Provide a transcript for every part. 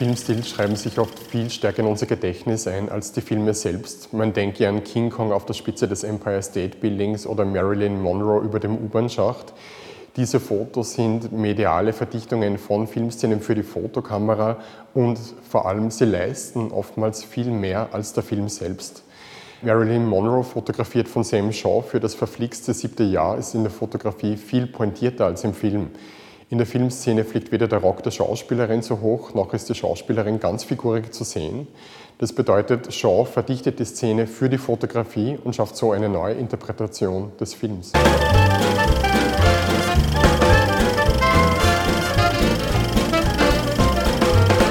Filmstils schreiben sich oft viel stärker in unser Gedächtnis ein als die Filme selbst. Man denke an King Kong auf der Spitze des Empire State Buildings oder Marilyn Monroe über dem U-Bahn-Schacht. Diese Fotos sind mediale Verdichtungen von Filmszenen für die Fotokamera und vor allem sie leisten oftmals viel mehr als der Film selbst. Marilyn Monroe, fotografiert von Sam Shaw für das verflixte siebte Jahr, ist in der Fotografie viel pointierter als im Film. In der Filmszene fliegt weder der Rock der Schauspielerin so hoch, noch ist die Schauspielerin ganz figurig zu sehen. Das bedeutet, Shaw verdichtet die Szene für die Fotografie und schafft so eine neue Interpretation des Films.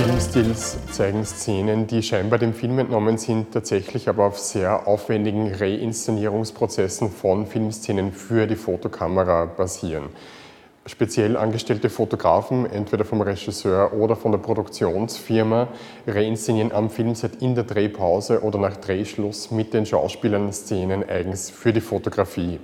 Filmstils zeigen Szenen, die scheinbar dem Film entnommen sind, tatsächlich aber auf sehr aufwendigen Reinszenierungsprozessen von Filmszenen für die Fotokamera basieren speziell angestellte Fotografen, entweder vom Regisseur oder von der Produktionsfirma, reinszenieren am Filmset in der Drehpause oder nach Drehschluss mit den Schauspielern Szenen eigens für die Fotografie.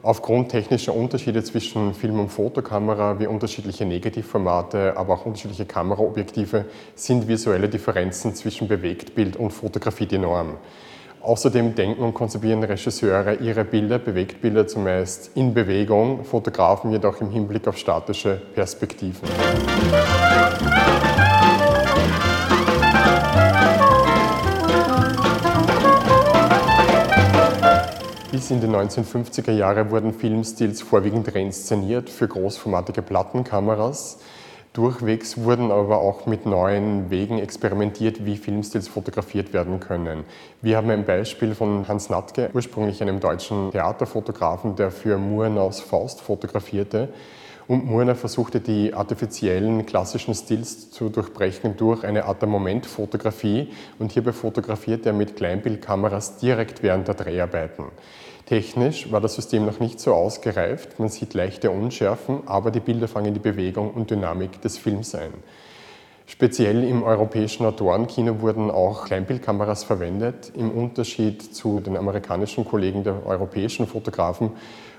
Aufgrund technischer Unterschiede zwischen Film- und Fotokamera, wie unterschiedliche Negativformate, aber auch unterschiedliche Kameraobjektive, sind visuelle Differenzen zwischen Bewegtbild und Fotografie die Norm. Außerdem denken und konzipieren Regisseure ihre Bilder, Bewegtbilder zumeist in Bewegung, Fotografen jedoch im Hinblick auf statische Perspektiven. Bis in die 1950er Jahre wurden Filmstils vorwiegend reinszeniert für großformatige Plattenkameras. Durchwegs wurden aber auch mit neuen Wegen experimentiert, wie Filmstils fotografiert werden können. Wir haben ein Beispiel von Hans Natke, ursprünglich einem deutschen Theaterfotografen, der für Murnaus Faust fotografierte. Und Murner versuchte die artifiziellen klassischen Stils zu durchbrechen durch eine Art der Momentfotografie und hierbei fotografierte er mit Kleinbildkameras direkt während der Dreharbeiten. Technisch war das System noch nicht so ausgereift, man sieht leichte Unschärfen, aber die Bilder fangen die Bewegung und Dynamik des Films ein. Speziell im europäischen Autorenkino wurden auch Kleinbildkameras verwendet. Im Unterschied zu den amerikanischen Kollegen der europäischen Fotografen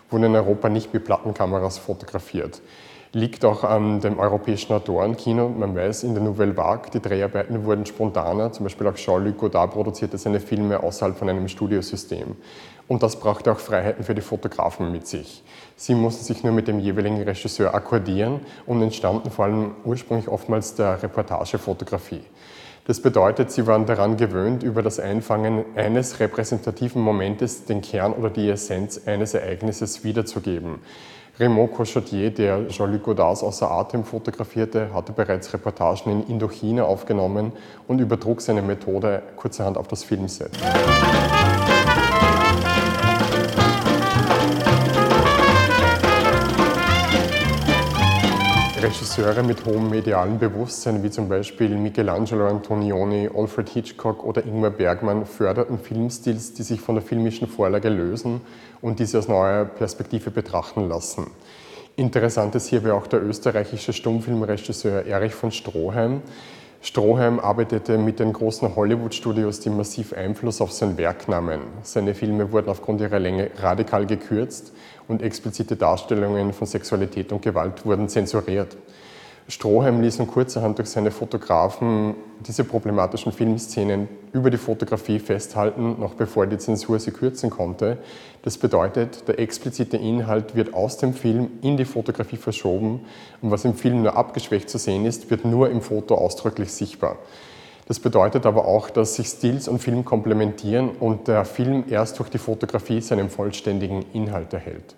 wurden in Europa nicht mit Plattenkameras fotografiert. Liegt auch an dem europäischen Autorenkino. Man weiß, in der Nouvelle Vague, die Dreharbeiten wurden spontaner. Zum Beispiel auch Jean-Luc Godard produzierte seine Filme außerhalb von einem Studiosystem. Und das brachte auch Freiheiten für die Fotografen mit sich. Sie mussten sich nur mit dem jeweiligen Regisseur akkordieren und entstanden vor allem ursprünglich oftmals der Reportagefotografie. Das bedeutet, sie waren daran gewöhnt, über das Einfangen eines repräsentativen Momentes den Kern oder die Essenz eines Ereignisses wiederzugeben. Raymond Cochotier, der Jean-Luc Godards außer Atem fotografierte, hatte bereits Reportagen in Indochina aufgenommen und übertrug seine Methode kurzerhand auf das Filmset. Regisseure mit hohem medialen Bewusstsein, wie zum Beispiel Michelangelo Antonioni, Alfred Hitchcock oder Ingmar Bergmann, förderten Filmstils, die sich von der filmischen Vorlage lösen und diese aus neuer Perspektive betrachten lassen. Interessant ist hierbei auch der österreichische Stummfilmregisseur Erich von Stroheim, Stroheim arbeitete mit den großen Hollywood-Studios, die massiv Einfluss auf sein Werk nahmen. Seine Filme wurden aufgrund ihrer Länge radikal gekürzt und explizite Darstellungen von Sexualität und Gewalt wurden zensuriert. Stroheim ließ nun kurzerhand durch seine Fotografen diese problematischen Filmszenen über die Fotografie festhalten, noch bevor die Zensur sie kürzen konnte. Das bedeutet, der explizite Inhalt wird aus dem Film in die Fotografie verschoben und was im Film nur abgeschwächt zu sehen ist, wird nur im Foto ausdrücklich sichtbar. Das bedeutet aber auch, dass sich Stills und Film komplementieren und der Film erst durch die Fotografie seinen vollständigen Inhalt erhält.